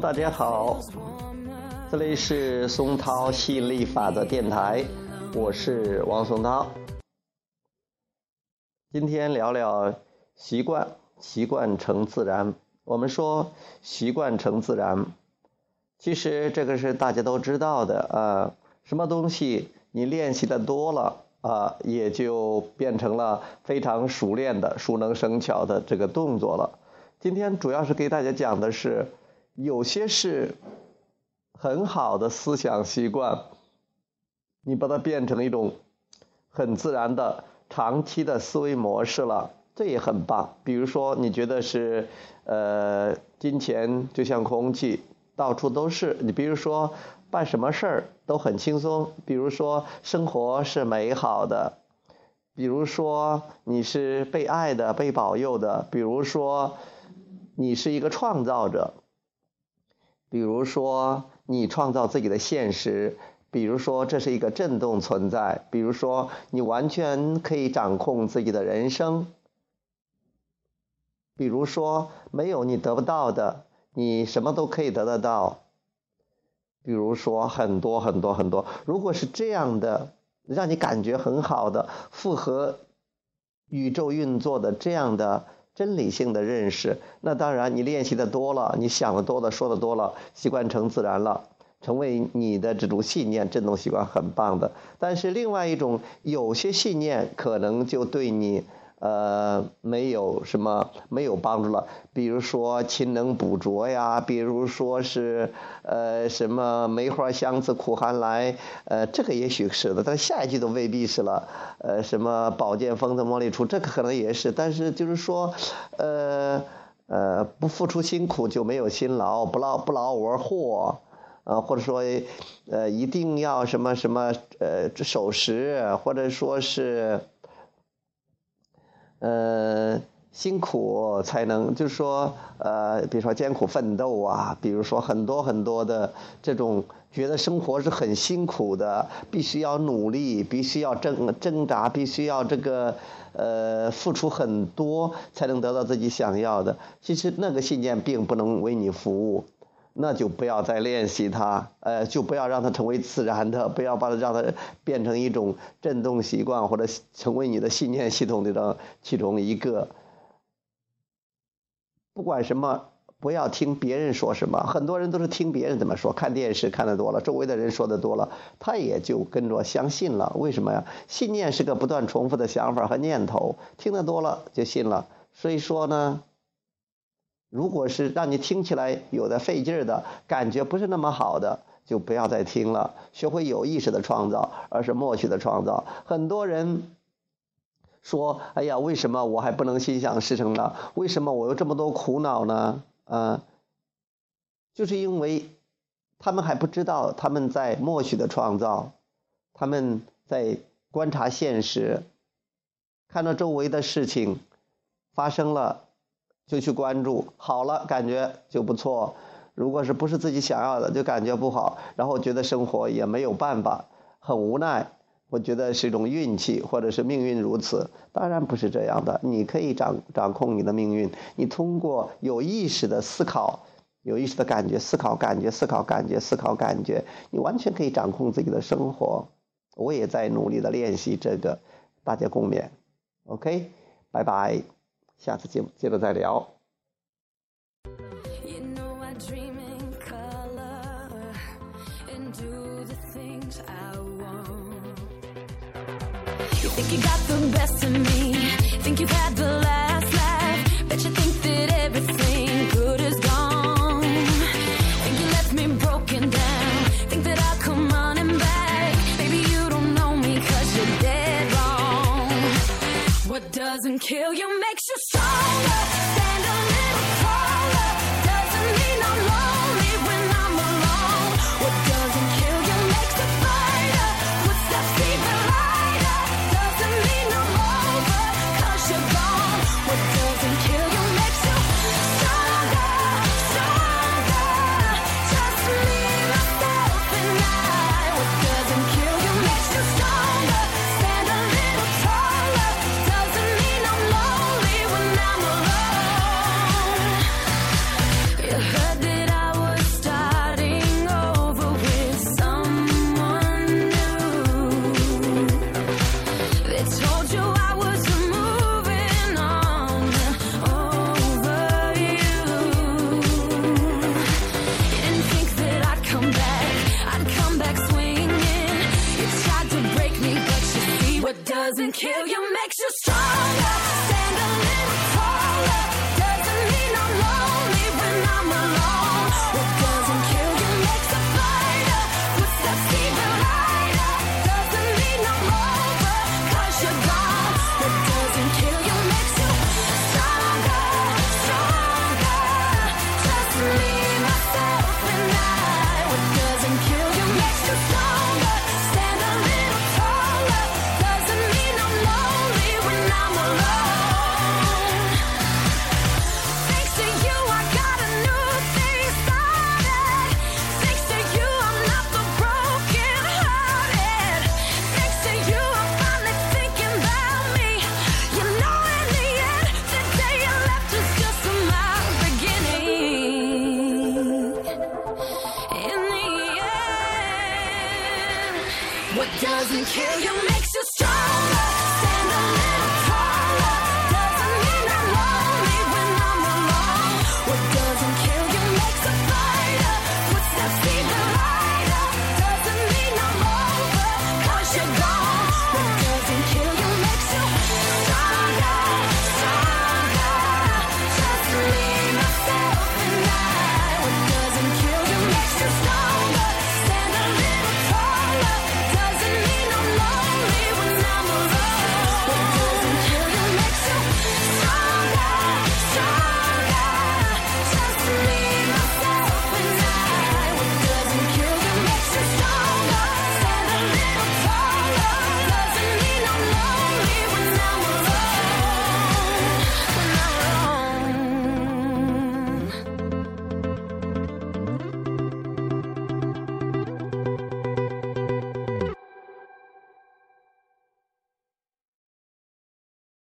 大家好，这里是松涛吸引力法则电台，我是王松涛。今天聊聊习惯，习惯成自然。我们说习惯成自然，其实这个是大家都知道的啊。什么东西你练习的多了啊，也就变成了非常熟练的、熟能生巧的这个动作了。今天主要是给大家讲的是，有些是很好的思想习惯，你把它变成一种很自然的长期的思维模式了。这也很棒。比如说，你觉得是，呃，金钱就像空气，到处都是。你比如说，办什么事儿都很轻松。比如说，生活是美好的。比如说，你是被爱的、被保佑的。比如说，你是一个创造者。比如说，你创造自己的现实。比如说，这是一个震动存在。比如说，你完全可以掌控自己的人生。比如说，没有你得不到的，你什么都可以得得到。比如说，很多很多很多，如果是这样的，让你感觉很好的，符合宇宙运作的这样的真理性的认识，那当然你练习的多了，你想的多的，说的多了，习惯成自然了，成为你的这种信念振动习惯，很棒的。但是另外一种，有些信念可能就对你。呃，没有什么没有帮助了。比如说勤能补拙呀，比如说是呃什么梅花香自苦寒来，呃这个也许是的，但下一句都未必是了。呃什么宝剑锋从磨砺出，这个可能也是，但是就是说，呃呃不付出辛苦就没有辛劳，不劳不劳而获，啊或者说呃一定要什么什么呃守时，或者说是。呃，辛苦才能，就是说，呃，比如说艰苦奋斗啊，比如说很多很多的这种，觉得生活是很辛苦的，必须要努力，必须要挣挣扎，必须要这个，呃，付出很多才能得到自己想要的。其实那个信念并不能为你服务。那就不要再练习它，呃，就不要让它成为自然的，不要把它让它变成一种振动习惯，或者成为你的信念系统里的其中一个。不管什么，不要听别人说什么。很多人都是听别人怎么说，看电视看的多了，周围的人说的多了，他也就跟着相信了。为什么呀？信念是个不断重复的想法和念头，听得多了就信了。所以说呢。如果是让你听起来有的费劲儿的感觉不是那么好的，就不要再听了。学会有意识的创造，而是默许的创造。很多人说：“哎呀，为什么我还不能心想事成呢？为什么我有这么多苦恼呢？”啊，就是因为他们还不知道他们在默许的创造，他们在观察现实，看到周围的事情发生了。就去关注，好了，感觉就不错。如果是不是自己想要的，就感觉不好，然后觉得生活也没有办法，很无奈。我觉得是一种运气，或者是命运如此。当然不是这样的，你可以掌掌控你的命运。你通过有意识的思考，有意识的感觉，思考感觉，思考感觉，思考感觉，你完全可以掌控自己的生活。我也在努力的练习这个，大家共勉。OK，拜拜。下次节目接着再聊。Think you got the best of me. Think you've had the last laugh. Bet you think doesn't kill you makes you What doesn't kill you what doesn't kill you makes.